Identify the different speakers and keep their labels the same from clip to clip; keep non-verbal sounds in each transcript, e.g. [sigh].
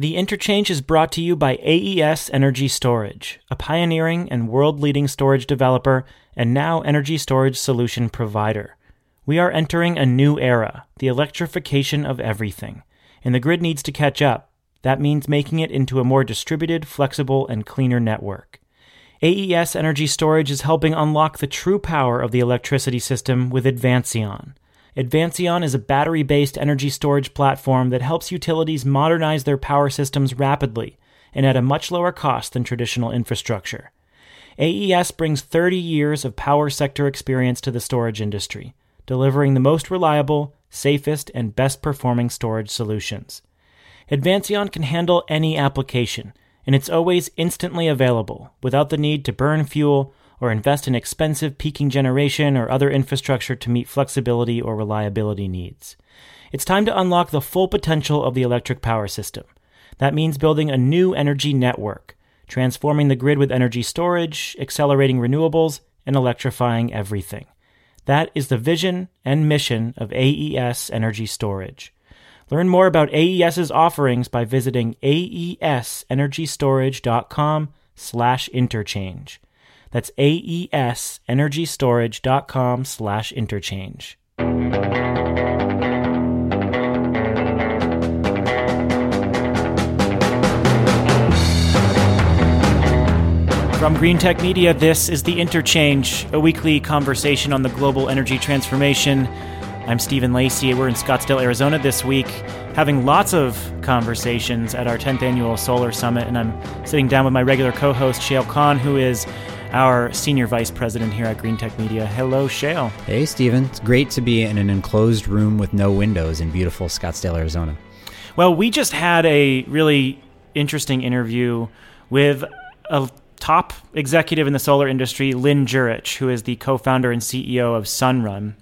Speaker 1: The interchange is brought to you by AES Energy Storage, a pioneering and world leading storage developer and now energy storage solution provider. We are entering a new era, the electrification of everything, and the grid needs to catch up. That means making it into a more distributed, flexible, and cleaner network. AES Energy Storage is helping unlock the true power of the electricity system with Advancion. Advancion is a battery based energy storage platform that helps utilities modernize their power systems rapidly and at a much lower cost than traditional infrastructure. AES brings 30 years of power sector experience to the storage industry, delivering the most reliable, safest, and best performing storage solutions. Advancion can handle any application, and it's always instantly available without the need to burn fuel or invest in expensive peaking generation or other infrastructure to meet flexibility or reliability needs. It's time to unlock the full potential of the electric power system. That means building a new energy network, transforming the grid with energy storage, accelerating renewables, and electrifying everything. That is the vision and mission of AES Energy Storage. Learn more about AES's offerings by visiting aesenergystorage.com slash interchange. That's aesenergystorage.com slash interchange. From Greentech Media, this is The Interchange, a weekly conversation on the global energy transformation. I'm Stephen Lacey. We're in Scottsdale, Arizona this week, having lots of conversations at our 10th annual Solar Summit. And I'm sitting down with my regular co host, Shayle Kann, who is our senior vice president here at Greentech Media. Hello, Shayle.
Speaker 2: Hey, Stephen. It's great to be in an enclosed room with no windows in beautiful Scottsdale, Arizona.
Speaker 1: Well, we just had a really interesting interview with a top executive in the solar industry, Lynn Jurich, who is the co founder and CEO of Sunrun.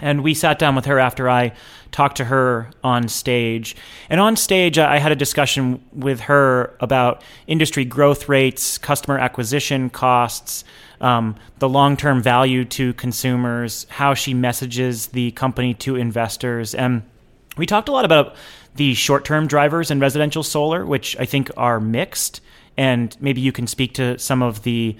Speaker 1: And we sat down with her after I talked to her on stage. And on stage, I had a discussion with her about industry growth rates, customer acquisition costs, um, the long term value to consumers, how she messages the company to investors. And we talked a lot about the short term drivers in residential solar, which I think are mixed. And maybe you can speak to some of the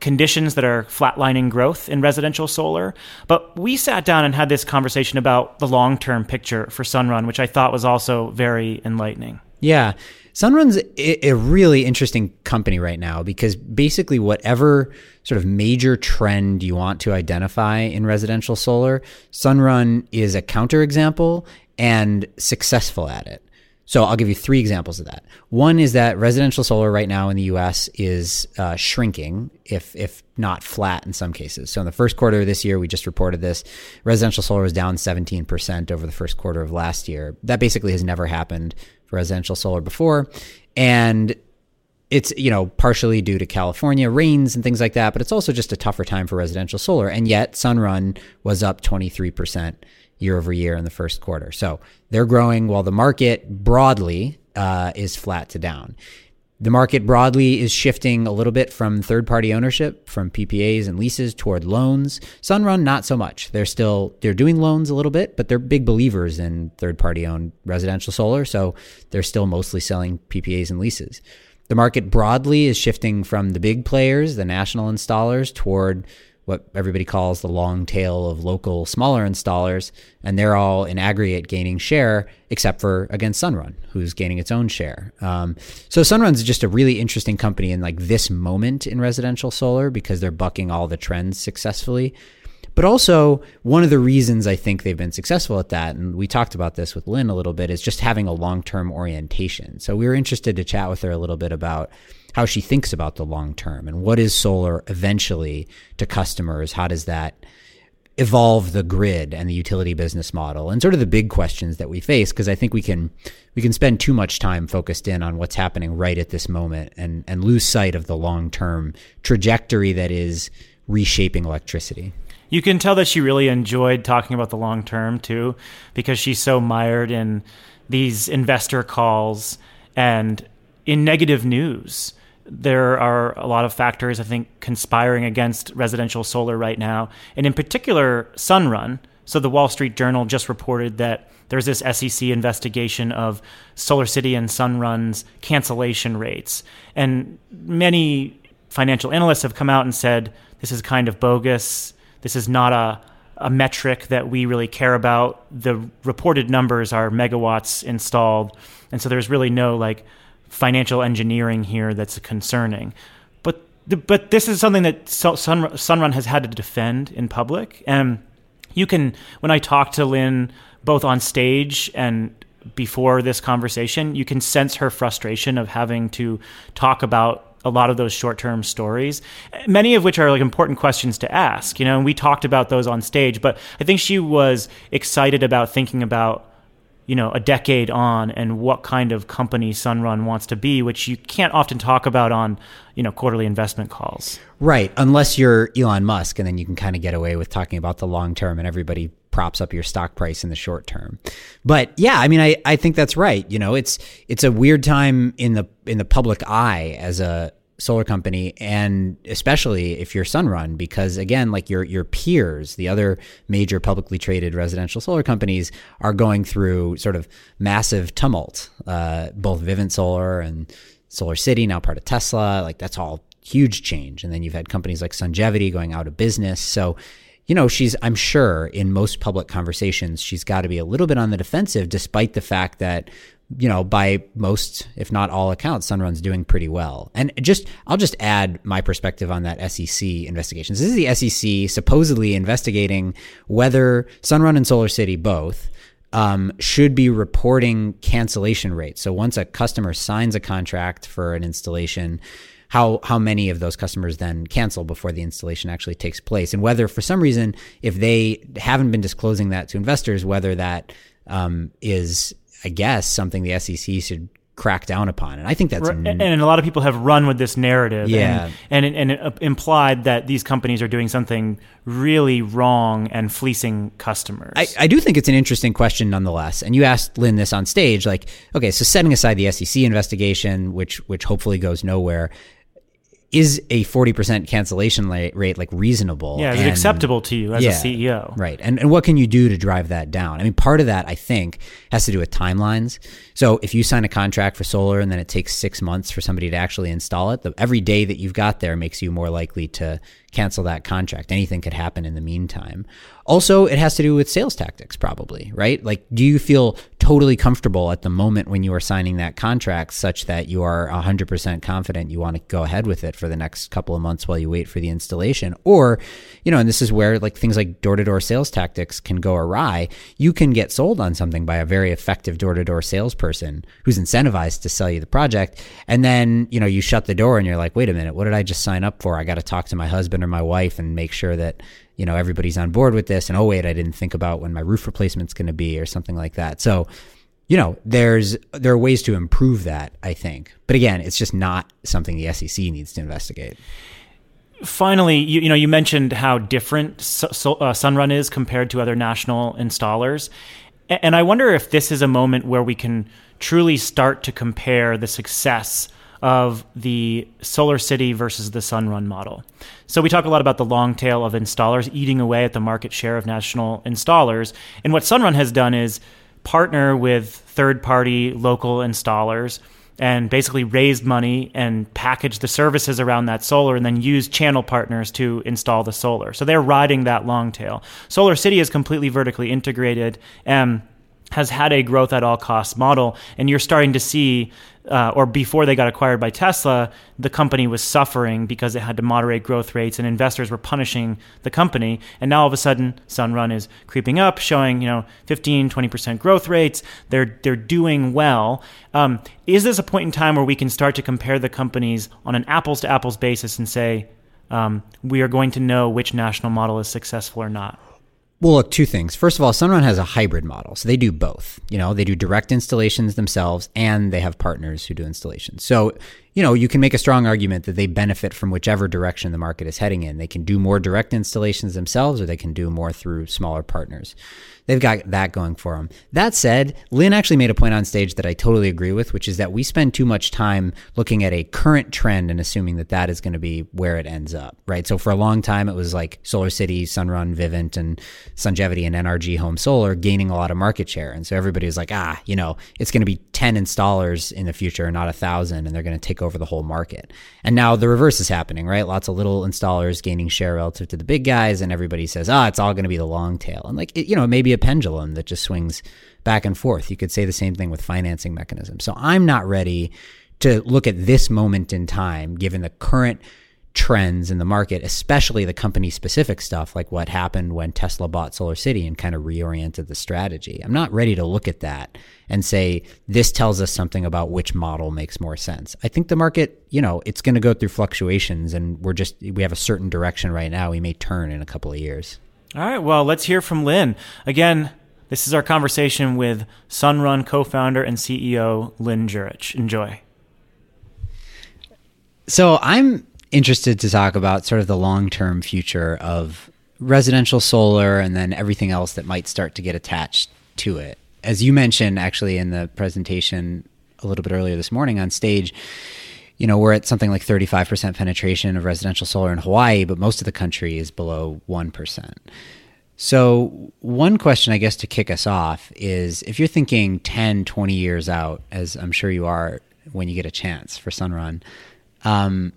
Speaker 1: conditions that are flatlining growth in residential solar. But we sat down and had this conversation about the long term picture for Sunrun, which I thought was also very enlightening.
Speaker 2: Yeah. Sunrun's a really interesting company right now because basically, whatever sort of major trend you want to identify in residential solar, Sunrun is a counterexample and successful at it. So I'll give you three examples of that. One is that residential solar right now in the U.S. is uh, shrinking, if if not flat in some cases. So in the first quarter of this year, we just reported this, residential solar was down 17% over the first quarter of last year. That basically has never happened for residential solar before, and it's you know partially due to California rains and things like that, but it's also just a tougher time for residential solar. And yet, Sunrun was up 23% year over year in the first quarter. So they're growing while the market broadly uh, is flat to down. The market broadly is shifting a little bit from third party ownership, from PPAs and leases toward loans. Sunrun, not so much. They're still they're doing loans a little bit, but they're big believers in third party owned residential solar, so they're still mostly selling PPAs and leases. The market broadly is shifting from the big players, the national installers, toward what everybody calls the long tail of local smaller installers, and they're all in aggregate gaining share, except for against Sunrun, who's gaining its own share. Um, so Sunrun's just a really interesting company in like this moment in residential solar because they're bucking all the trends successfully. But also, one of the reasons I think they've been successful at that, and we talked about this with Lynn a little bit, is just having a long term orientation. So we were interested to chat with her a little bit about how she thinks about the long term and what is solar eventually to customers. How does that evolve the grid and the utility business model and sort of the big questions that we face because I think we can we can spend too much time focused in on what's happening right at this moment and and lose sight of the long-term trajectory that is reshaping electricity.
Speaker 1: You can tell that she really enjoyed talking about the long term too because she's so mired in these investor calls and in negative news there are a lot of factors, I think, conspiring against residential solar right now. And in particular, Sunrun, So the Wall Street Journal just reported that there's this SEC investigation of Solar City and Sunrun's cancellation rates. And many financial analysts have come out and said this is kind of bogus. This is not a, a metric that we really care about. The reported numbers are megawatts installed. And so there's really no like financial engineering here that's concerning. But but this is something that Sun, Sunrun has had to defend in public. And you can when I talk to Lynn both on stage and before this conversation, you can sense her frustration of having to talk about a lot of those short-term stories, many of which are like important questions to ask. You know, and we talked about those on stage, but I think she was excited about thinking about you know, a decade on and what kind of company Sunrun wants to be, which you can't often talk about on, you know, quarterly investment calls.
Speaker 2: Right. Unless you're Elon Musk and then you can kind of get away with talking about the long term and everybody props up your stock price in the short term. But yeah, I mean I, I think that's right. You know, it's it's a weird time in the in the public eye as a solar company and especially if you're Sunrun because again like your your peers the other major publicly traded residential solar companies are going through sort of massive tumult uh, both Vivint Solar and Solar City now part of Tesla like that's all huge change. And then you've had companies like Sungevity going out of business. So you know, she's, I'm sure in most public conversations, she's got to be a little bit on the defensive, despite the fact that you know, by most, if not all accounts, Sunrun's doing pretty well. And just, I'll just add my perspective on that SEC investigations. This is the SEC supposedly investigating whether Sunrun and Solar City both um, should be reporting cancellation rates. So once a customer signs a contract for an installation, how how many of those customers then cancel before the installation actually takes place, and whether for some reason, if they haven't been disclosing that to investors, whether that um, is I guess, something the SEC should crack down upon. And I think that's
Speaker 1: and, and a lot of people have run with this narrative,
Speaker 2: yeah,
Speaker 1: and and, and it uh, implied that these companies are doing something really wrong and fleecing customers.
Speaker 2: I, I do think it's an interesting question, nonetheless. And you asked Lynn this on stage, like, okay, so setting aside the SEC investigation, which which hopefully goes nowhere, is a 40% cancellation rate like reasonable?
Speaker 1: Yeah, is and, it acceptable to you as yeah, a CEO?
Speaker 2: Right. And, and what can you do to drive that down? I mean, part of that, I think, has to do with timelines. So if you sign a contract for solar and then it takes six months for somebody to actually install it, the, every day that you've got there makes you more likely to cancel that contract. Anything could happen in the meantime. Also, it has to do with sales tactics, probably, right? Like, do you feel totally comfortable at the moment when you are signing that contract such that you are 100% confident you want to go ahead with it for the next couple of months while you wait for the installation? Or, you know, and this is where like things like door to door sales tactics can go awry. You can get sold on something by a very effective door to door salesperson who's incentivized to sell you the project. And then, you know, you shut the door and you're like, wait a minute, what did I just sign up for? I got to talk to my husband or my wife and make sure that you know everybody's on board with this and oh wait i didn't think about when my roof replacement's going to be or something like that. So you know there's there are ways to improve that i think. But again it's just not something the sec needs to investigate.
Speaker 1: Finally you, you know you mentioned how different so, so, uh, sunrun is compared to other national installers. And i wonder if this is a moment where we can truly start to compare the success of the Solar City versus the Sunrun model. So we talk a lot about the long tail of installers eating away at the market share of national installers. And what Sunrun has done is partner with third party local installers and basically raised money and package the services around that solar and then use channel partners to install the solar. So they're riding that long tail. Solar City is completely vertically integrated and has had a growth at all costs model, and you're starting to see, uh, or before they got acquired by Tesla, the company was suffering because it had to moderate growth rates, and investors were punishing the company. And now all of a sudden, Sunrun is creeping up, showing you know 15, 20 percent growth rates. They're they're doing well. Um, is this a point in time where we can start to compare the companies on an apples to apples basis and say um, we are going to know which national model is successful or not?
Speaker 2: Well, look, two things. First of all, Sunrun has a hybrid model. So they do both. You know, they do direct installations themselves and they have partners who do installations. So you know, you can make a strong argument that they benefit from whichever direction the market is heading in. They can do more direct installations themselves or they can do more through smaller partners. They've got that going for them. That said, Lynn actually made a point on stage that I totally agree with, which is that we spend too much time looking at a current trend and assuming that that is going to be where it ends up, right? So for a long time, it was like Solar City, Sunrun, Vivint, and Sungevity and NRG Home Solar gaining a lot of market share. And so everybody was like, ah, you know, it's going to be 10 installers in the future, not a thousand, and they're going to take over the whole market. And now the reverse is happening, right? Lots of little installers gaining share relative to the big guys, and everybody says, ah, it's all going to be the long tail. And like, it, you know, maybe a pendulum that just swings back and forth. You could say the same thing with financing mechanisms. So I'm not ready to look at this moment in time, given the current trends in the market, especially the company specific stuff, like what happened when Tesla bought Solar City and kind of reoriented the strategy. I'm not ready to look at that and say, this tells us something about which model makes more sense. I think the market, you know, it's going to go through fluctuations and we're just, we have a certain direction right now. We may turn in a couple of years.
Speaker 1: All right. Well, let's hear from Lynn. Again, this is our conversation with Sunrun co founder and CEO Lynn Jurich. Enjoy.
Speaker 2: So I'm interested to talk about sort of the long term future of residential solar and then everything else that might start to get attached to it. As you mentioned, actually, in the presentation a little bit earlier this morning on stage, you know, we're at something like 35% penetration of residential solar in Hawaii, but most of the country is below 1%. So, one question, I guess, to kick us off is if you're thinking 10, 20 years out, as I'm sure you are when you get a chance for Sunrun, um,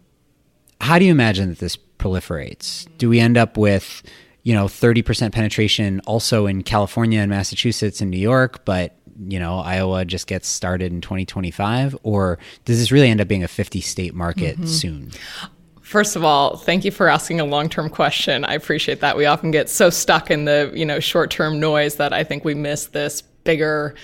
Speaker 2: how do you imagine that this proliferates? Do we end up with, you know, 30% penetration also in California and Massachusetts and New York, but, you know, Iowa just gets started in 2025? Or does this really end up being a 50 state market mm-hmm. soon?
Speaker 3: First of all, thank you for asking a long-term question. I appreciate that. We often get so stuck in the, you know, short-term noise that I think we miss this bigger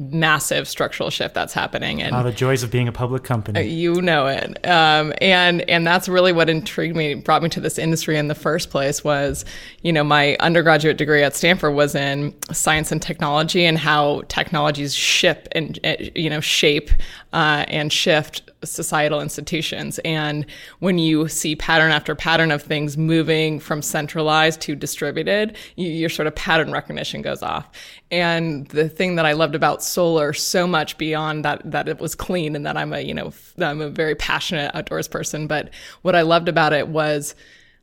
Speaker 3: massive structural shift that's happening
Speaker 1: and oh, the joys of being a public company.
Speaker 3: Uh, you know it. Um, and and that's really what intrigued me brought me to this industry in the first place was you know my undergraduate degree at stanford was in science and technology and how technologies ship and uh, you know shape uh, and shift societal institutions. And when you see pattern after pattern of things moving from centralized to distributed, you, your sort of pattern recognition goes off. And the thing that I loved about solar so much beyond that, that it was clean and that I'm a, you know, I'm a very passionate outdoors person. But what I loved about it was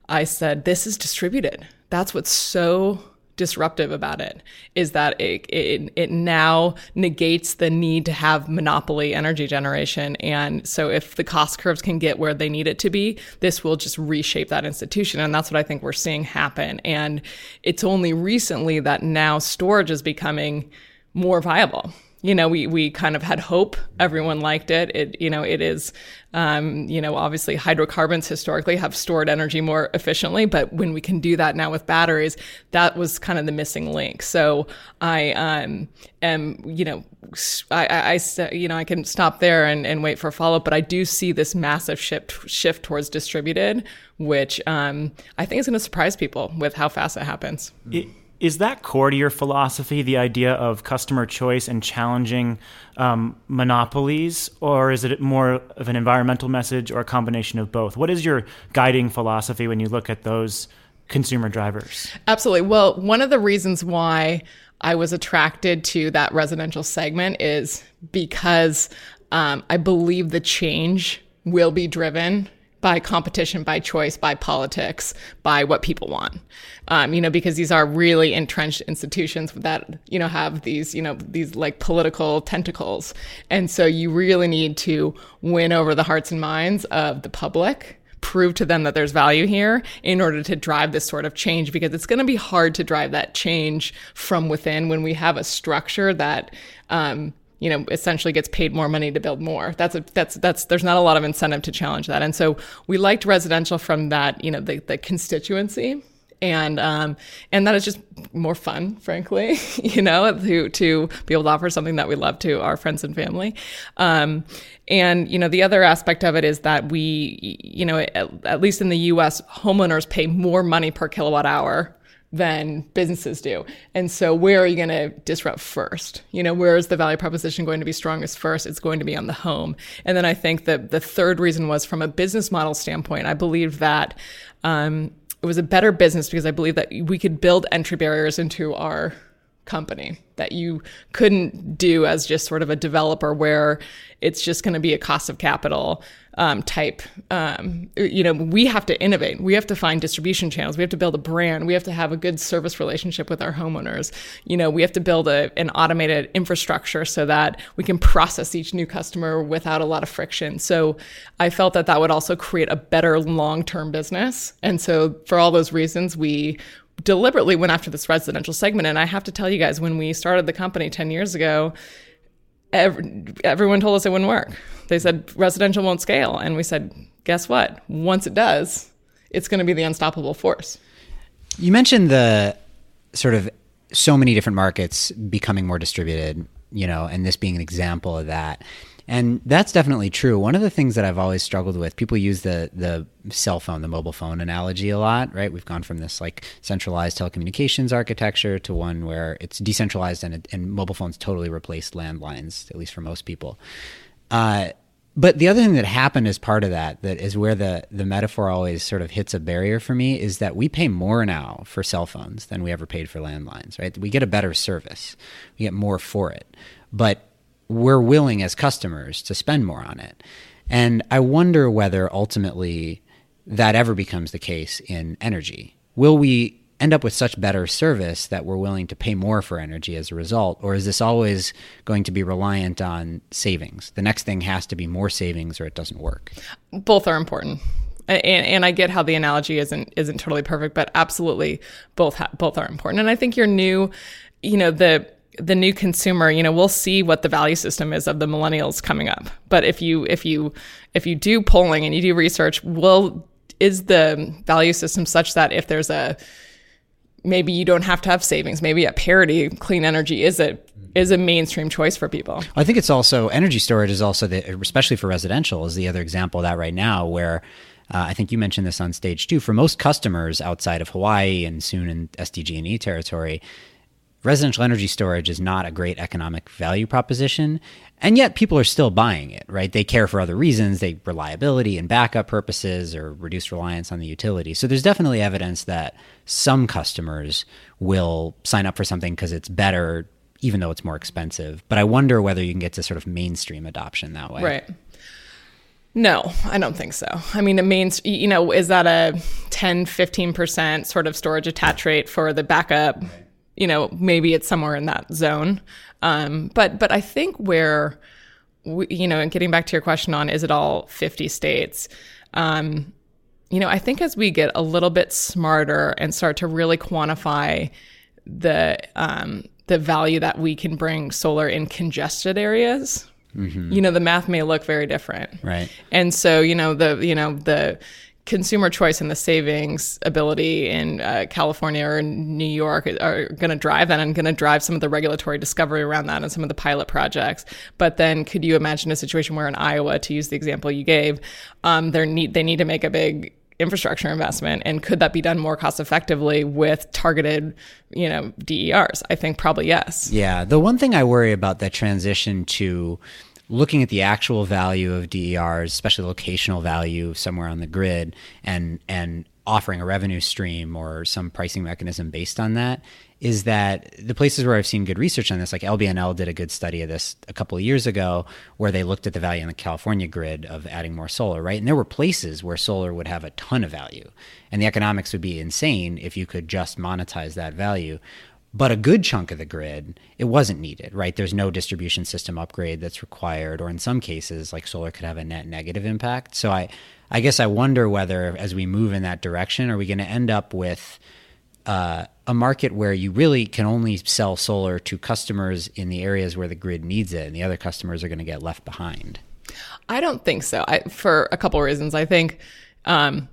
Speaker 3: I said, this is distributed. That's what's so disruptive about it is that it, it, it now negates the need to have monopoly energy generation. And so if the cost curves can get where they need it to be, this will just reshape that institution. And that's what I think we're seeing happen. And it's only recently that now storage is becoming more viable you know, we, we kind of had hope. Everyone liked it. It, you know, it is, um, you know, obviously hydrocarbons historically have stored energy more efficiently, but when we can do that now with batteries, that was kind of the missing link. So I, um, am, you know, I, I, you know, I can stop there and, and wait for a follow up, but I do see this massive shift, shift towards distributed, which, um, I think is going to surprise people with how fast it happens.
Speaker 1: It- is that core to your philosophy, the idea of customer choice and challenging um, monopolies, or is it more of an environmental message or a combination of both? What is your guiding philosophy when you look at those consumer drivers?
Speaker 3: Absolutely. Well, one of the reasons why I was attracted to that residential segment is because um, I believe the change will be driven by competition, by choice, by politics, by what people want. Um, you know, because these are really entrenched institutions that, you know, have these, you know, these like political tentacles. And so you really need to win over the hearts and minds of the public prove to them that there's value here in order to drive this sort of change because it's going to be hard to drive that change from within when we have a structure that um, you know, essentially gets paid more money to build more. That's a, that's, that's, there's not a lot of incentive to challenge that. And so we liked residential from that, you know, the, the constituency. And, um, and that is just more fun, frankly, [laughs] you know, to, to be able to offer something that we love to our friends and family. Um, and, you know, the other aspect of it is that we, you know, at, at least in the US, homeowners pay more money per kilowatt hour than businesses do. And so where are you going to disrupt first? You know, where is the value proposition going to be strongest first? It's going to be on the home. And then I think that the third reason was from a business model standpoint, I believe that um, it was a better business because I believe that we could build entry barriers into our company that you couldn't do as just sort of a developer where it's just going to be a cost of capital um, type. Um, you know, we have to innovate. We have to find distribution channels. We have to build a brand. We have to have a good service relationship with our homeowners. You know, we have to build a, an automated infrastructure so that we can process each new customer without a lot of friction. So I felt that that would also create a better long term business. And so for all those reasons, we deliberately went after this residential segment. And I have to tell you guys, when we started the company 10 years ago, every, everyone told us it wouldn't work. They said residential won't scale. And we said, guess what? Once it does, it's going to be the unstoppable force.
Speaker 2: You mentioned the sort of so many different markets becoming more distributed, you know, and this being an example of that. And that's definitely true. One of the things that I've always struggled with, people use the the cell phone, the mobile phone analogy a lot, right? We've gone from this like centralized telecommunications architecture to one where it's decentralized and, and mobile phones totally replaced landlines, at least for most people. Uh, but the other thing that happened as part of that, that is where the, the metaphor always sort of hits a barrier for me, is that we pay more now for cell phones than we ever paid for landlines, right? We get a better service, we get more for it. But we're willing as customers to spend more on it. And I wonder whether ultimately that ever becomes the case in energy. Will we end up with such better service that we're willing to pay more for energy as a result? Or is this always going to be reliant on savings? The next thing has to be more savings or it doesn't work.
Speaker 3: Both are important. And, and I get how the analogy isn't isn't totally perfect, but absolutely both ha- both are important. And I think your new, you know, the the new consumer, you know, we'll see what the value system is of the millennials coming up. But if you if you if you do polling and you do research, will is the value system such that if there's a maybe you don't have to have savings, maybe at parity, clean energy is a is a mainstream choice for people.
Speaker 2: I think it's also energy storage is also the especially for residential is the other example of that right now where uh, I think you mentioned this on stage too. For most customers outside of Hawaii and soon in SDG&E territory, residential energy storage is not a great economic value proposition and yet people are still buying it right? They care for other reasons they reliability and backup purposes or reduced reliance on the utility. So there's definitely evidence that some customers will sign up for something because it's better even though it's more expensive. But i wonder whether you can get to sort of mainstream adoption that way.
Speaker 3: Right. No, I don't think so. I mean, the main, you know, is that a 10, 15% sort of storage attach rate for the backup? Right you know, maybe it's somewhere in that zone. Um, but but I think where we, you know, and getting back to your question on is it all 50 states? Um, you know, I think as we get a little bit smarter and start to really quantify the um, the value that we can bring solar in congested areas, mm-hmm. you know, the math may look very different.
Speaker 2: Right.
Speaker 3: And so, you know, the you know the consumer choice and the savings ability in uh, California or New York are going to drive that and going to drive some of the regulatory discovery around that and some of the pilot projects. But then, could you imagine a situation where in Iowa, to use the example you gave, um, they need they need to make a big infrastructure investment and could that be done more cost effectively with targeted you know DERs I think probably yes.
Speaker 2: Yeah. The one thing I worry about that transition to looking at the actual value of DERs, especially locational value somewhere on the grid, and and offering a revenue stream or some pricing mechanism based on that is that the places where I've seen good research on this, like LBNL did a good study of this a couple of years ago, where they looked at the value on the California grid of adding more solar, right? And there were places where solar would have a ton of value, and the economics would be insane if you could just monetize that value. But a good chunk of the grid, it wasn't needed, right? There's no distribution system upgrade that's required, or in some cases, like solar could have a net negative impact. So I, I guess I wonder whether as we move in that direction, are we going to end up with uh, a market where you really can only sell solar to customers in the areas where the grid needs it, and the other customers are going to get left behind?
Speaker 3: I don't think so. I, for a couple of reasons, I think um,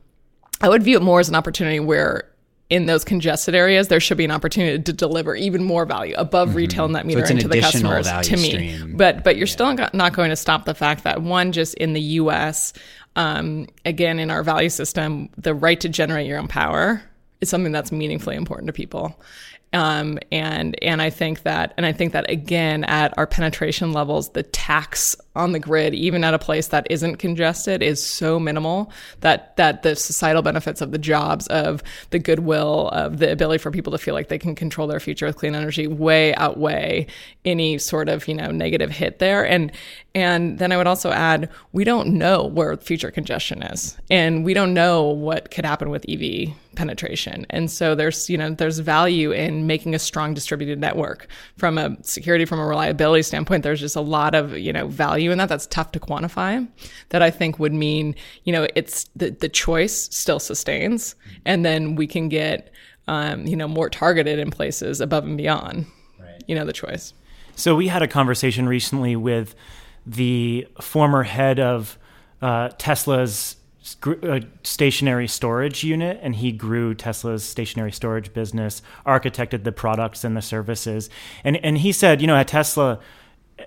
Speaker 3: I would view it more as an opportunity where in those congested areas, there should be an opportunity to deliver even more value above mm-hmm. retail net meter
Speaker 2: so
Speaker 3: into the customers.
Speaker 2: To
Speaker 3: me,
Speaker 2: stream.
Speaker 3: but but you're yeah. still not going to stop the fact that one, just in the U.S., um, again in our value system, the right to generate your own power is something that's meaningfully important to people. Um, and and I think that and I think that again at our penetration levels, the tax on the grid, even at a place that isn't congested, is so minimal that that the societal benefits of the jobs, of the goodwill, of the ability for people to feel like they can control their future with clean energy, way outweigh any sort of you know negative hit there. And and then I would also add, we don't know where future congestion is, and we don't know what could happen with EV penetration. And so there's, you know, there's value in making a strong distributed network from a security, from a reliability standpoint. There's just a lot of, you know, value in that. That's tough to quantify that I think would mean, you know, it's the, the choice still sustains and then we can get, um, you know, more targeted in places above and beyond, right. you know, the choice.
Speaker 1: So we had a conversation recently with the former head of uh, Tesla's stationary storage unit and he grew Tesla's stationary storage business, architected the products and the services. And and he said, you know, at Tesla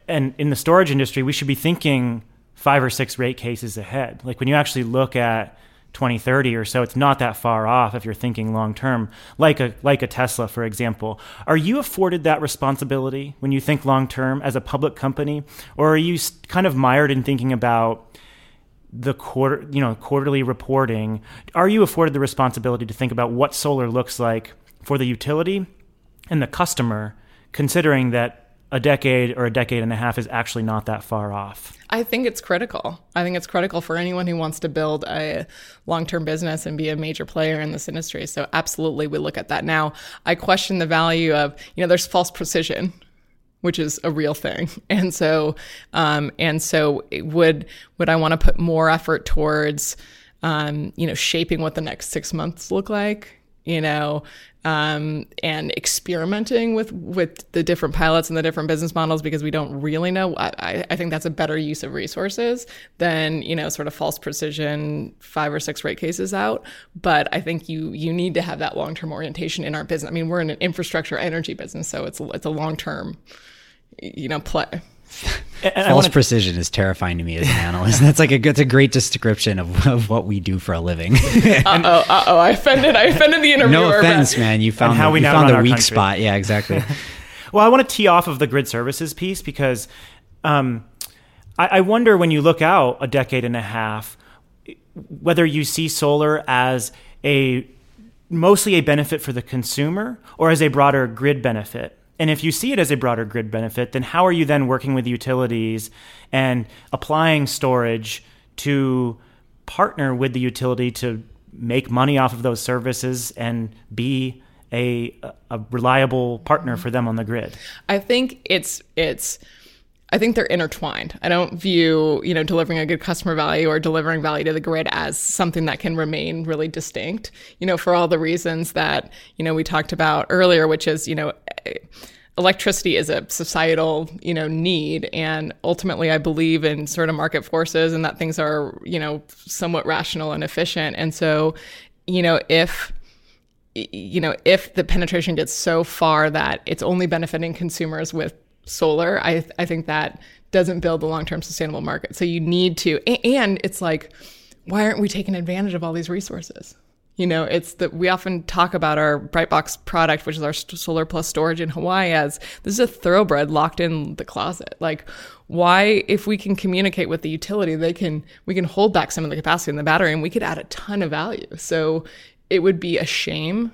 Speaker 1: and in the storage industry, we should be thinking five or six rate cases ahead. Like when you actually look at 2030 or so, it's not that far off if you're thinking long term, like a like a Tesla, for example. Are you afforded that responsibility when you think long term as a public company, or are you kind of mired in thinking about the quarter, you know, quarterly reporting, are you afforded the responsibility to think about what solar looks like for the utility and the customer, considering that a decade or a decade and a half is actually not that far off?
Speaker 3: I think it's critical. I think it's critical for anyone who wants to build a long term business and be a major player in this industry. So, absolutely, we look at that. Now, I question the value of, you know, there's false precision which is a real thing. [laughs] And so, um, and so would, would I want to put more effort towards, um, you know, shaping what the next six months look like? You know, um, and experimenting with with the different pilots and the different business models because we don't really know. I, I think that's a better use of resources than you know sort of false precision five or six rate cases out. But I think you you need to have that long term orientation in our business. I mean, we're in an infrastructure energy business, so it's it's a long term, you know, play.
Speaker 2: False wanna... precision is terrifying to me as an analyst. [laughs] That's like a that's a great description of, of what we do for a living. [laughs]
Speaker 3: uh oh, uh oh! I offended. I offended the interviewer.
Speaker 2: No offense, but... man. You found how the, we you found the weak country. spot. Yeah, exactly. [laughs]
Speaker 1: well, I want to tee off of the grid services piece because um, I, I wonder when you look out a decade and a half whether you see solar as a mostly a benefit for the consumer or as a broader grid benefit and if you see it as a broader grid benefit, then how are you then working with utilities and applying storage to partner with the utility to make money off of those services and be a, a reliable partner for them on the grid?
Speaker 3: I think it's it's I think they're intertwined. I don't view, you know, delivering a good customer value or delivering value to the grid as something that can remain really distinct, you know, for all the reasons that, you know, we talked about earlier, which is, you know, electricity is a societal, you know, need. And ultimately I believe in sort of market forces and that things are, you know, somewhat rational and efficient. And so, you know, if, you know, if the penetration gets so far that it's only benefiting consumers with solar, I I think that doesn't build a long term sustainable market. So you need to, and it's like, why aren't we taking advantage of all these resources? You know, it's that we often talk about our Brightbox product, which is our solar plus storage in Hawaii, as this is a thoroughbred locked in the closet. Like, why, if we can communicate with the utility, they can, we can hold back some of the capacity in the battery and we could add a ton of value. So it would be a shame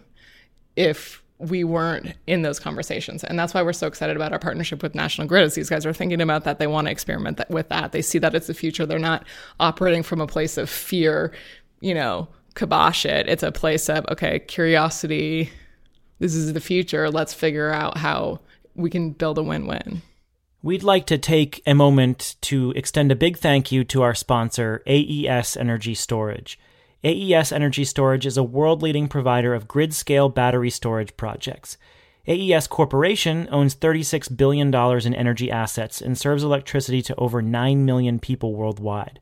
Speaker 3: if we weren't in those conversations. And that's why we're so excited about our partnership with National Grid is these guys are thinking about that. They want to experiment that, with that. They see that it's the future. They're not operating from a place of fear, you know, kibosh it. It's a place of, okay, curiosity. This is the future. Let's figure out how we can build a win-win.
Speaker 1: We'd like to take a moment to extend a big thank you to our sponsor, AES Energy Storage. AES Energy Storage is a world leading provider of grid scale battery storage projects. AES Corporation owns $36 billion in energy assets and serves electricity to over 9 million people worldwide.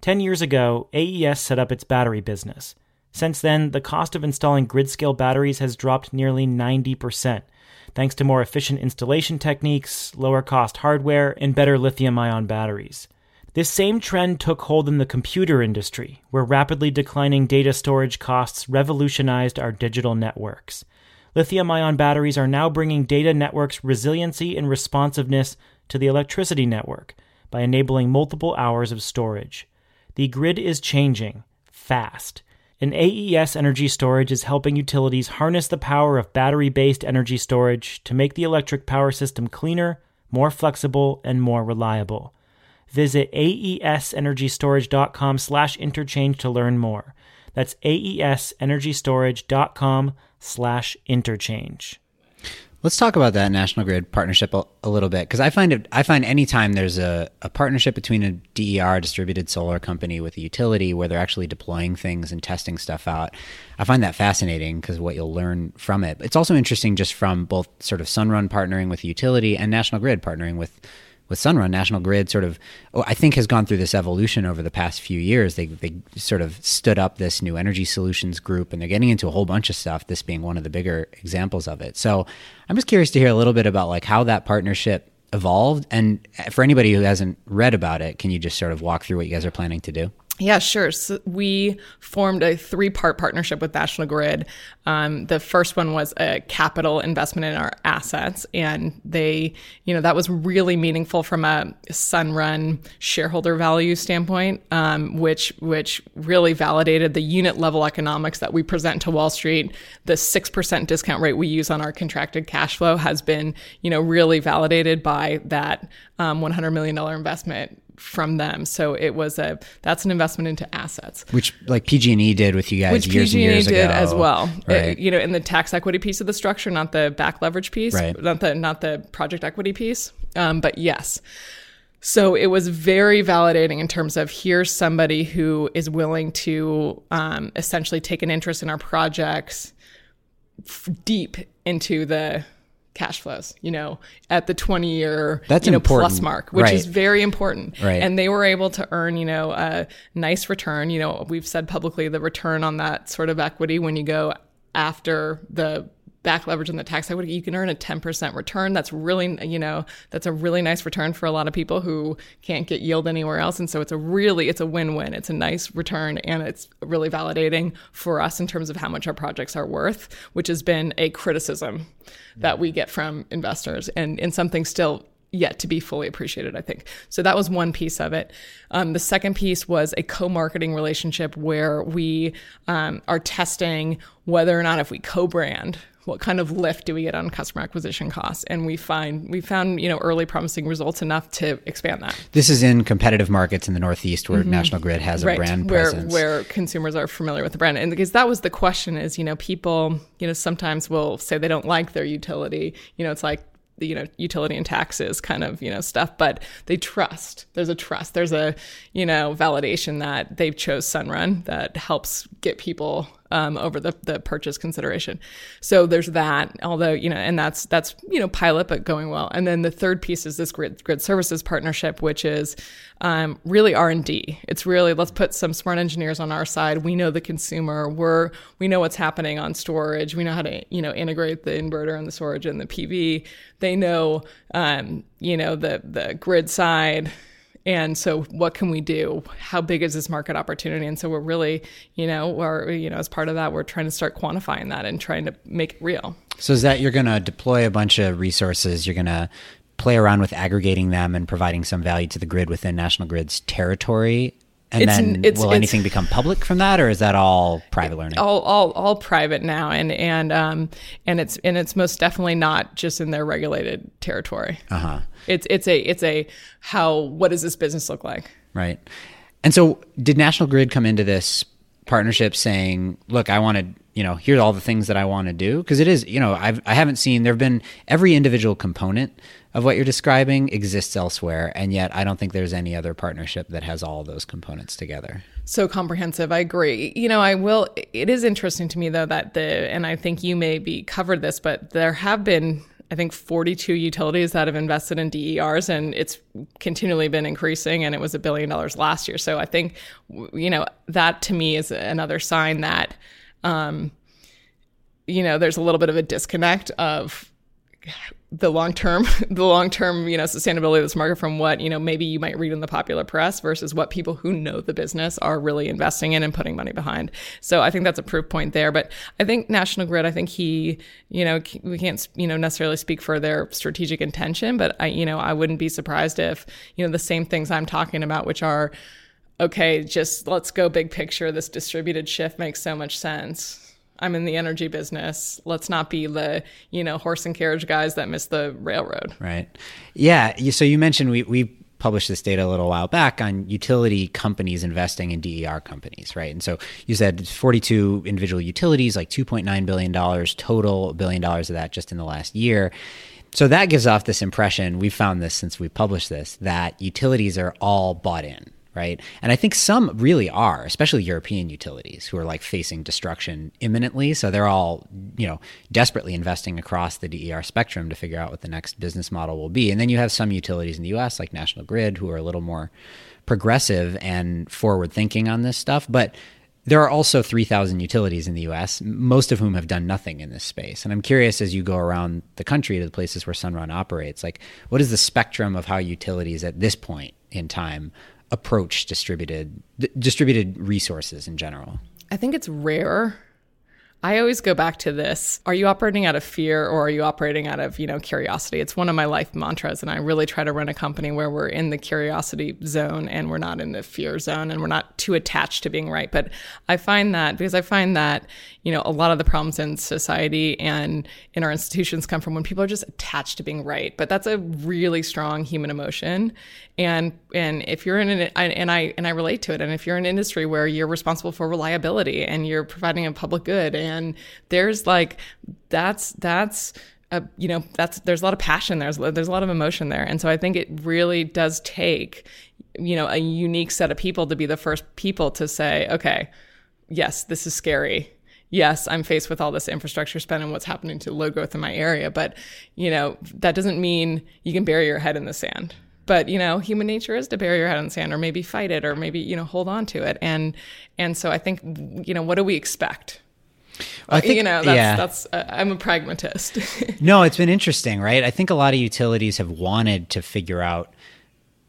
Speaker 1: Ten years ago, AES set up its battery business. Since then, the cost of installing grid scale batteries has dropped nearly 90%, thanks to more efficient installation techniques, lower cost hardware, and better lithium ion batteries. This same trend took hold in the computer industry, where rapidly declining data storage costs revolutionized our digital networks. Lithium ion batteries are now bringing data networks resiliency and responsiveness to the electricity network by enabling multiple hours of storage. The grid is changing fast. And AES Energy Storage is helping utilities harness the power of battery based energy storage to make the electric power system cleaner, more flexible, and more reliable. Visit aesenergystorage.com slash interchange to learn more. That's aesenergystorage.com slash interchange.
Speaker 2: Let's talk about that National Grid partnership a, a little bit because I find it. I find anytime there's a, a partnership between a DER, distributed solar company, with a utility where they're actually deploying things and testing stuff out, I find that fascinating because what you'll learn from it. It's also interesting just from both sort of Sunrun partnering with utility and National Grid partnering with with Sunrun, National Grid sort of, oh, I think, has gone through this evolution over the past few years. They, they sort of stood up this new energy solutions group and they're getting into a whole bunch of stuff, this being one of the bigger examples of it. So I'm just curious to hear a little bit about like how that partnership evolved. And for anybody who hasn't read about it, can you just sort of walk through what you guys are planning to do?
Speaker 3: Yeah, sure. So we formed a three part partnership with National Grid. Um, the first one was a capital investment in our assets. And they, you know, that was really meaningful from a Sunrun shareholder value standpoint, um, which, which really validated the unit level economics that we present to Wall Street. The 6% discount rate we use on our contracted cash flow has been, you know, really validated by that um, $100 million investment from them. So it was a that's an investment into assets,
Speaker 2: which like PG&E did with you guys
Speaker 3: which
Speaker 2: years
Speaker 3: PG&E
Speaker 2: and years
Speaker 3: did
Speaker 2: ago.
Speaker 3: as well.
Speaker 2: Right.
Speaker 3: Uh, you know, in the tax equity piece of the structure, not the back leverage piece,
Speaker 2: Right.
Speaker 3: not the not the project equity piece. Um, but yes. So it was very validating in terms of here's somebody who is willing to um, essentially take an interest in our projects f- deep into the cash flows, you know, at the 20 year,
Speaker 2: That's
Speaker 3: you know,
Speaker 2: important.
Speaker 3: plus mark, which is very important.
Speaker 2: Right.
Speaker 3: And they were able to earn, you know, a nice return. You know, we've said publicly the return on that sort of equity when you go after the back leverage and the tax equity, you can earn a 10% return. That's really, you know, that's a really nice return for a lot of people who can't get yield anywhere else. And so it's a really, it's a win-win. It's a nice return and it's really validating for us in terms of how much our projects are worth, which has been a criticism that we get from investors and, and something still yet to be fully appreciated, I think. So that was one piece of it. Um, the second piece was a co marketing relationship where we um, are testing whether or not if we co brand, what kind of lift do we get on customer acquisition costs? And we find we found you know early promising results enough to expand that.
Speaker 2: This is in competitive markets in the Northeast where National Grid has a brand
Speaker 3: Mm-hmm. where
Speaker 2: presence.
Speaker 3: where consumers are familiar with the brand and because that was the question is you know people you know sometimes will say they don't like their utility you know it's like you know utility and taxes kind of you know stuff but they trust there's a trust there's a you know validation that they've chose sunrun that helps get people um, over the, the purchase consideration. So there's that although you know and that's that's you know pilot but going well. And then the third piece is this grid grid services partnership which is um, really r&d it's really let's put some smart engineers on our side. We know the consumer. We're we know what's happening on storage. We know how to you know integrate the inverter and the storage and the pv they know um, you know the the grid side and so what can we do how big is this market opportunity and so we're really you know we're you know as part of that we're trying to start quantifying that and trying to make it real
Speaker 2: So is that you're going to deploy a bunch of resources, you're going to play around with aggregating them and providing some value to the grid within National Grid's territory? And
Speaker 3: It's-
Speaker 2: then
Speaker 3: it's-
Speaker 2: will
Speaker 3: it's-
Speaker 2: anything become public from that or is that all private learning?
Speaker 3: all all all private now and and um and it's and it's most definitely not just in their regulated territory
Speaker 2: Uh-huh.
Speaker 3: it's it's a it's a how what does this business look like
Speaker 2: Right. And so did National Grid come into this partnership saying, look, I want to, you know, here's all the things that I want to do? Because it is, you know, I've, I haven't seen, there have been every individual component of what you're describing exists elsewhere. And yet I don't think there's any other partnership that has all those components together.
Speaker 3: so comprehensive i agree you know i will it is interesting to me though that the and i think you may be covered this but there have been I think 42 utilities that have invested in DERs, and it's continually been increasing. And it was a billion dollars last year. So I think, you know, that to me is another sign that, um, you know, there's a little bit of a disconnect of the long term [laughs] the long term you know sustainability of this market from what you know maybe you might read in the popular press versus what people who know the business are really investing in and putting money behind. So i think that's a proof point there. But i think national grid i think he you know we can't you know necessarily speak for their strategic intention but i you know i wouldn't be surprised if you know the same things i'm talking about which are okay just let's go big picture this distributed shift makes so much sense I'm in the energy business. Let's not be the, you know, horse and carriage guys that miss the railroad.
Speaker 2: Right. Yeah. So you mentioned we, we published this data a little while back on utility companies investing in DER companies, right? And so you said 42 individual utilities, like $2.9 billion total, billion dollars of that just in the last year. So that gives off this impression, we've found this since we published this, that utilities are all bought in, right? And I think some really are, especially European utilities who are like facing destruction imminently. So they're all, you know, desperately investing across the DER spectrum to figure out what the next business model will be. And then you have some utilities in the US like National Grid who are a little more progressive and forward thinking on this stuff, but there are also 3,000 utilities in the US, most of whom have done nothing in this space. And I'm curious as you go around the country to the places where Sunrun operates, like what is the spectrum of how utilities at this point in time approach distributed d- distributed resources in general?
Speaker 3: I think it's rare I always go back to this. Are you operating out of fear or are you operating out of, you know, curiosity? It's one of my life mantras and I really try to run a company where we're in the curiosity zone and we're not in the fear zone and we're not too attached to being right. But I find that because I find that, you know, a lot of the problems in society and in our institutions come from when people are just attached to being right. But that's a really strong human emotion. And and if you're in an and I and I relate to it and if you're in an industry where you're responsible for reliability and you're providing a public good and there's like that's that's a, you know that's there's a lot of passion there's, there's a lot of emotion there. And so i think it really does take you know a unique set of people to be the first people to say okay yes this is scary. Yes i'm faced with all this infrastructure spend and what's happening to low growth in my area. But you know that doesn't mean you can bury your head in the sand. But you know human nature is to bury your head in the sand or maybe fight it or maybe you know hold on to it. And and so i think you know what do we expect I think, you know, that's, yeah. that's uh, I'm a pragmatist. [laughs]
Speaker 2: no, it's been interesting, right? I think a lot of utilities have wanted to figure out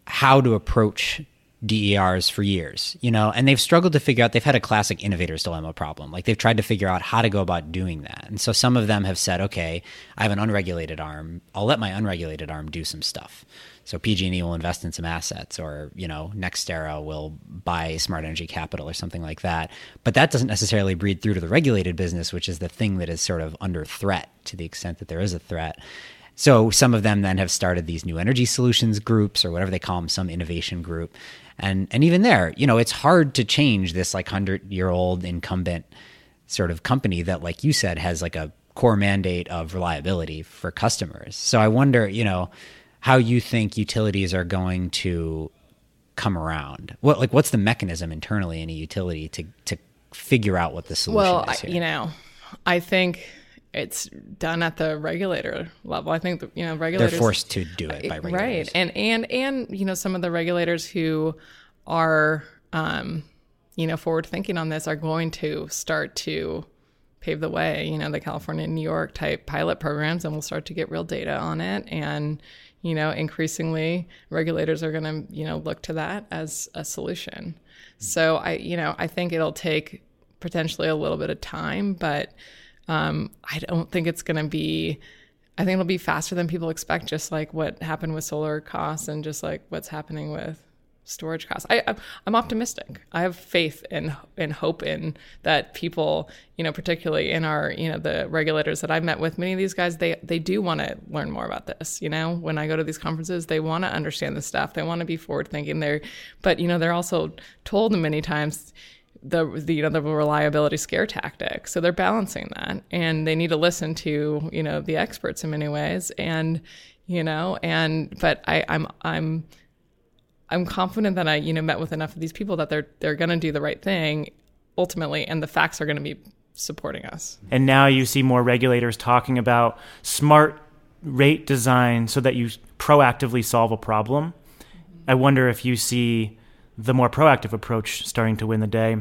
Speaker 2: how to approach DERs for years, you know, and they've struggled to figure out, they've had a classic innovator's dilemma problem. Like they've tried to figure out how to go about doing that. And so some of them have said, okay, I have an unregulated arm. I'll let my unregulated arm do some stuff. So PG&E will invest in some assets, or you know, NextEra will buy Smart Energy Capital or something like that. But that doesn't necessarily breed through to the regulated business, which is the thing that is sort of under threat to the extent that there is a threat. So some of them then have started these new energy solutions groups or whatever they call them, some innovation group. And and even there, you know, it's hard to change this like 100-year-old incumbent sort of company that like you said has like a core mandate of reliability for customers. So I wonder, you know, how you think utilities are going to come around. What like what's the mechanism internally in a utility to to figure out what the solution
Speaker 3: well,
Speaker 2: is?
Speaker 3: Well, you know, I think it's done at the regulator level. I think you know regulators
Speaker 2: they're forced to do it by regulators,
Speaker 3: right? And and and you know some of the regulators who are um, you know forward thinking on this are going to start to pave the way. You know the California, New York type pilot programs, and we'll start to get real data on it and you know, increasingly regulators are going to, you know, look to that as a solution. So I, you know, I think it'll take potentially a little bit of time, but um, I don't think it's going to be. I think it'll be faster than people expect, just like what happened with solar costs and just like what's happening with storage costs. I, I'm optimistic. I have faith and and hope in that people, you know, particularly in our, you know, the regulators that I've met with, many of these guys, they they do want to learn more about this. You know, when I go to these conferences, they want to understand the stuff. They want to be forward thinking. They're, but you know, they're also told many times the, the you know the reliability scare tactic. So they're balancing that, and they need to listen to you know the experts in many ways, and you know, and but I I'm I'm I'm confident that I, you know, met with enough of these people that they're they're going to do the right thing ultimately, and the facts are going to be supporting us.
Speaker 1: And now you see more regulators talking about smart rate design so that you proactively solve a problem. I wonder if you see the more proactive approach starting to win the day,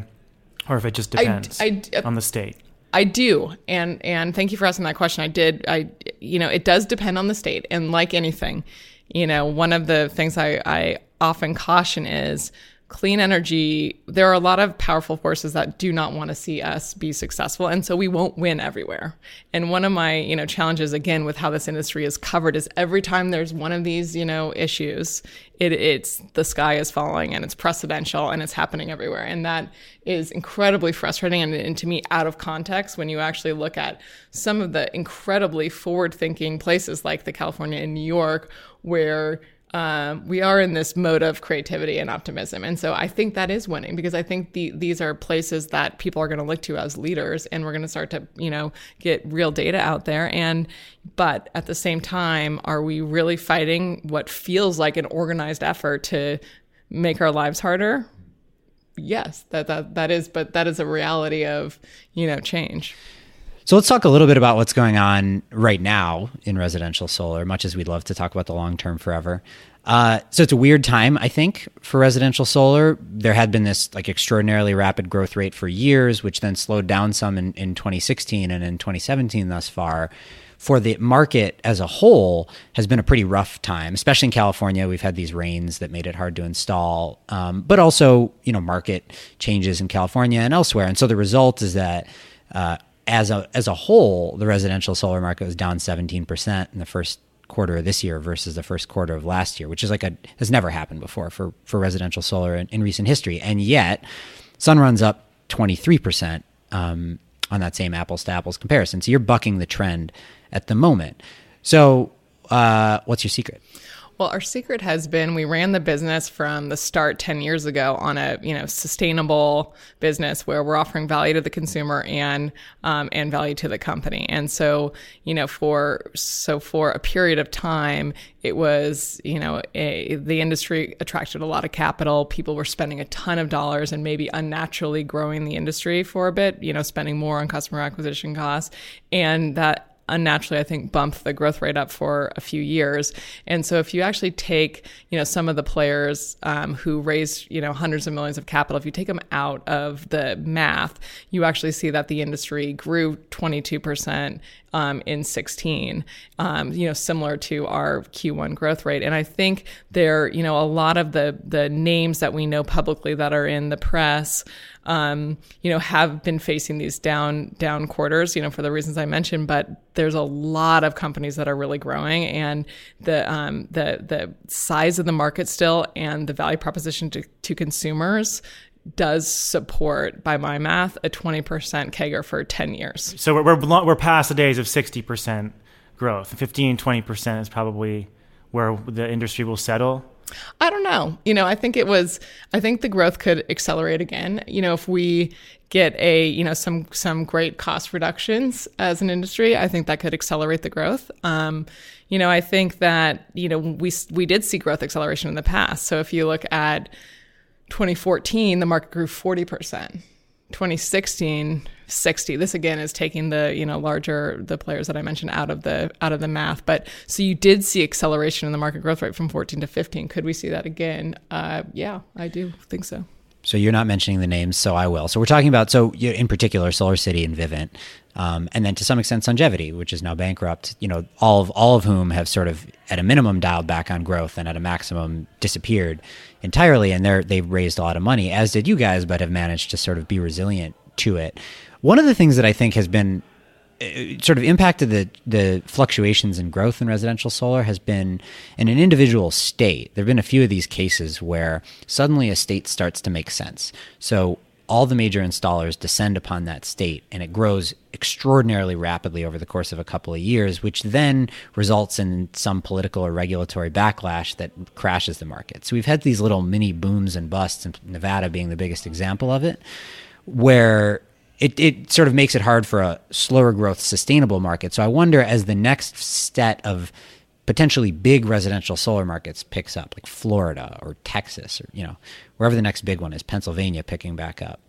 Speaker 1: or if it just depends I, I, uh, on the state.
Speaker 3: I do, and and thank you for asking that question. I did. I you know it does depend on the state, and like anything, you know, one of the things I I often caution is clean energy, there are a lot of powerful forces that do not want to see us be successful. And so we won't win everywhere. And one of my, you know, challenges again with how this industry is covered is every time there's one of these, you know, issues, it, it's the sky is falling and it's precedential and it's happening everywhere. And that is incredibly frustrating and, and to me out of context when you actually look at some of the incredibly forward thinking places like the California and New York where um, we are in this mode of creativity and optimism. And so I think that is winning because I think the, these are places that people are going to look to as leaders and we're going to start to, you know, get real data out there. And, but at the same time, are we really fighting what feels like an organized effort to make our lives harder? Yes, that, that, that is, but that is a reality of, you know, change.
Speaker 2: So let's talk a little bit about what's going on right now in residential solar, much as we'd love to talk about the long term forever. Uh, so it's a weird time, I think, for residential solar. There had been this like extraordinarily rapid growth rate for years, which then slowed down some in, in 2016 and in 2017 thus far. For the market as a whole, has been a pretty rough time, especially in California. We've had these rains that made it hard to install, um, but also you know market changes in California and elsewhere. And so the result is that uh, as a as a whole, the residential solar market was down 17% in the first quarter of this year versus the first quarter of last year, which is like a has never happened before for for residential solar in, in recent history. And yet, Sunrun's up 23% um, on that same apples to apples comparison. So you're bucking the trend at the moment. So, uh, what's your secret?
Speaker 3: Well, our secret has been we ran the business from the start 10 years ago on a, you know, sustainable business where we're offering value to the consumer and, um, and value to the company. And so, you know, for, so for a period of time, it was, you know, a, the industry attracted a lot of capital. People were spending a ton of dollars and maybe unnaturally growing the industry for a bit, you know, spending more on customer acquisition costs. And that unnaturally, I think, bumped the growth rate up for a few years. And so if you actually take, you know, some of the players um, who raised, you know, hundreds of millions of capital, if you take them out of the math, you actually see that the industry grew 22% um, in 16, um, you know, similar to our Q1 growth rate. And I think there, you know, a lot of the the names that we know publicly that are in the press, um, you know, have been facing these down down quarters, you know, for the reasons I mentioned. But there's a lot of companies that are really growing, and the um, the the size of the market still and the value proposition to, to consumers does support, by my math, a 20% CAGR for 10 years.
Speaker 1: So we're, we're, we're past the days of 60% growth. 15, 20% is probably where the industry will settle.
Speaker 3: I don't know. You know, I think it was, I think the growth could accelerate again. You know, if we get a, you know, some, some great cost reductions as an industry, I think that could accelerate the growth. Um, you know, I think that, you know, we, we did see growth acceleration in the past. So if you look at, 2014, the market grew 40%. 2016 60 this again is taking the you know larger the players that i mentioned out of the out of the math but so you did see acceleration in the market growth rate from 14 to 15 could we see that again uh, yeah i do think so
Speaker 2: so you're not mentioning the names, so I will. So we're talking about so in particular Solar City and Vivint, um, and then to some extent Sungevity, which is now bankrupt. You know, all of all of whom have sort of at a minimum dialed back on growth and at a maximum disappeared entirely. And they're they've raised a lot of money, as did you guys, but have managed to sort of be resilient to it. One of the things that I think has been uh, sort of impacted the the fluctuations in growth in residential solar has been in an individual state. There've been a few of these cases where suddenly a state starts to make sense. So all the major installers descend upon that state and it grows extraordinarily rapidly over the course of a couple of years, which then results in some political or regulatory backlash that crashes the market. So we've had these little mini booms and busts, and Nevada being the biggest example of it, where it, it sort of makes it hard for a slower growth sustainable market. So I wonder as the next set of potentially big residential solar markets picks up, like Florida or Texas or you know wherever the next big one is, Pennsylvania picking back up.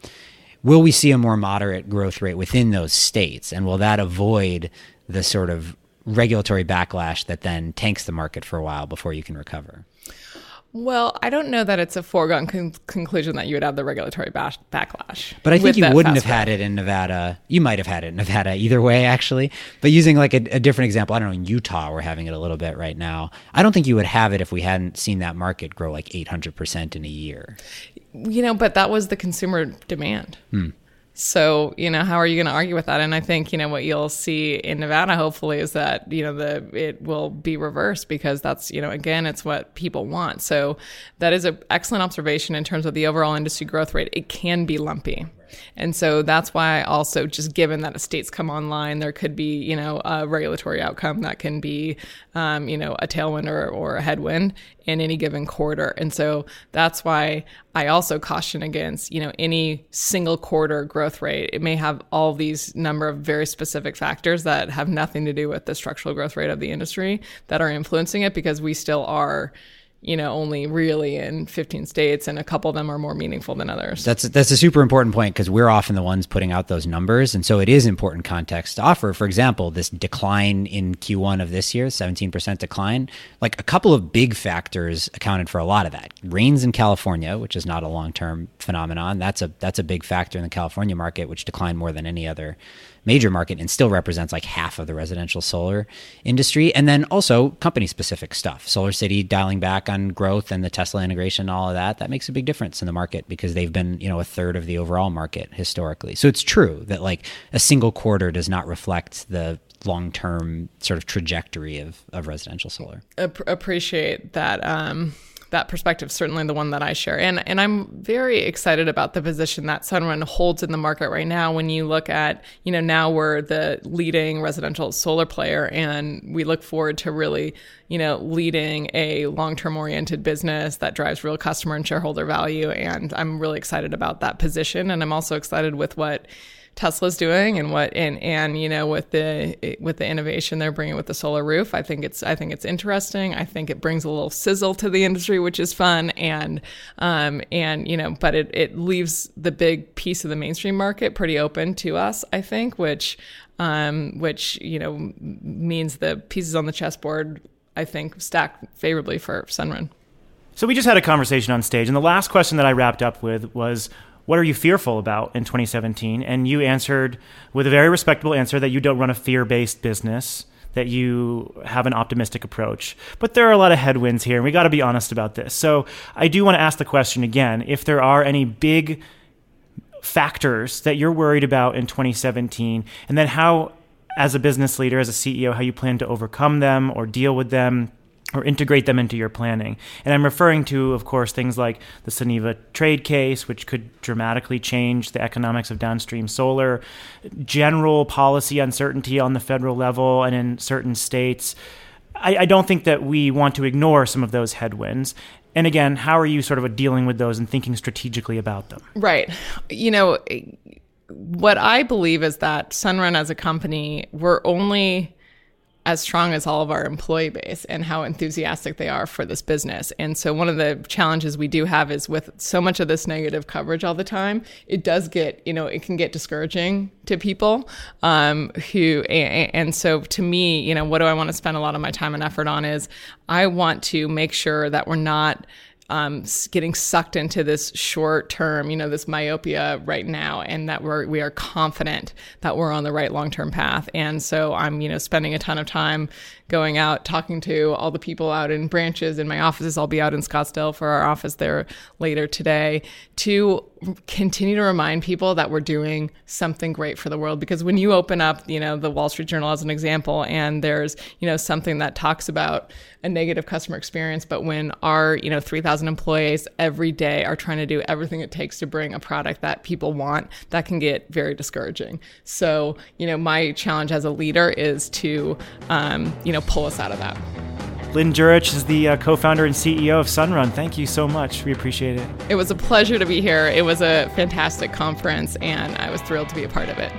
Speaker 2: Will we see a more moderate growth rate within those states, and will that avoid the sort of regulatory backlash that then tanks the market for a while before you can recover?
Speaker 3: Well, I don't know that it's a foregone con- conclusion that you would have the regulatory bash- backlash.
Speaker 2: But I think you wouldn't have had it in Nevada. You might have had it in Nevada either way, actually. But using like a, a different example, I don't know, in Utah, we're having it a little bit right now. I don't think you would have it if we hadn't seen that market grow like 800% in a year.
Speaker 3: you know, but that was the consumer demand. Hmm. So, you know, how are you going to argue with that? And I think, you know, what you'll see in Nevada, hopefully, is that, you know, the, it will be reversed because that's, you know, again, it's what people want. So that is an excellent observation in terms of the overall industry growth rate. It can be lumpy. And so that's why I also just given that states come online, there could be, you know, a regulatory outcome that can be, um, you know, a tailwind or, or a headwind in any given quarter. And so that's why I also caution against, you know, any single quarter growth rate. It may have all these number of very specific factors that have nothing to do with the structural growth rate of the industry that are influencing it because we still are you know, only really in 15 states, and a couple of them are more meaningful than others.
Speaker 2: That's that's a super important point because we're often the ones putting out those numbers, and so it is important context to offer. For example, this decline in Q1 of this year, 17% decline, like a couple of big factors accounted for a lot of that. Rains in California, which is not a long-term phenomenon, that's a that's a big factor in the California market, which declined more than any other major market and still represents like half of the residential solar industry. And then also company specific stuff. Solar City dialing back on growth and the Tesla integration, all of that, that makes a big difference in the market because they've been, you know, a third of the overall market historically. So it's true that like a single quarter does not reflect the long term sort of trajectory of, of residential solar.
Speaker 3: Ap- appreciate that. Um, that perspective certainly the one that I share. And and I'm very excited about the position that Sunrun holds in the market right now. When you look at, you know, now we're the leading residential solar player and we look forward to really, you know, leading a long-term oriented business that drives real customer and shareholder value. And I'm really excited about that position. And I'm also excited with what Tesla's doing and what and and you know with the with the innovation they're bringing with the solar roof I think it's I think it's interesting I think it brings a little sizzle to the industry which is fun and um and you know but it it leaves the big piece of the mainstream market pretty open to us I think which um which you know means the pieces on the chessboard I think stack favorably for Sunrun.
Speaker 1: So we just had a conversation on stage, and the last question that I wrapped up with was, "What are you fearful about in 2017?" And you answered with a very respectable answer that you don't run a fear-based business, that you have an optimistic approach. But there are a lot of headwinds here, and we got to be honest about this. So I do want to ask the question again: if there are any big factors that you're worried about in 2017, and then how, as a business leader, as a CEO, how you plan to overcome them or deal with them or integrate them into your planning. And I'm referring to, of course, things like the Suniva trade case, which could dramatically change the economics of downstream solar, general policy uncertainty on the federal level and in certain states. I, I don't think that we want to ignore some of those headwinds. And again, how are you sort of dealing with those and thinking strategically about them?
Speaker 3: Right. You know, what I believe is that Sunrun as a company, we're only as strong as all of our employee base and how enthusiastic they are for this business. And so one of the challenges we do have is with so much of this negative coverage all the time, it does get, you know, it can get discouraging to people um, who, and, so to me, you know, what do I want to spend a lot of my time and effort on is I want to make sure that we're not um, getting sucked into this short term, you know, this myopia right now, and that we're we are confident that we're on the right long term path. And so I'm, you know, spending a ton of time going out talking to all the people out in branches in my offices. I'll be out in Scottsdale for our office there later today to continue to remind people that we're doing something great for the world. Because when you open up you know the wall street journal as an example and there's you know something that talks about a negative customer experience but when our you know 3000 employees every day are trying to do everything it takes to bring a product that people want that can get very discouraging. So you know my challenge as a leader is to um, you know pull us out of that
Speaker 1: Lynn Jurich is the uh, co founder and CEO of Sunrun. Thank you so much. We appreciate it.
Speaker 3: It was a pleasure to be here. It was a fantastic conference, and I was thrilled to be a part of it.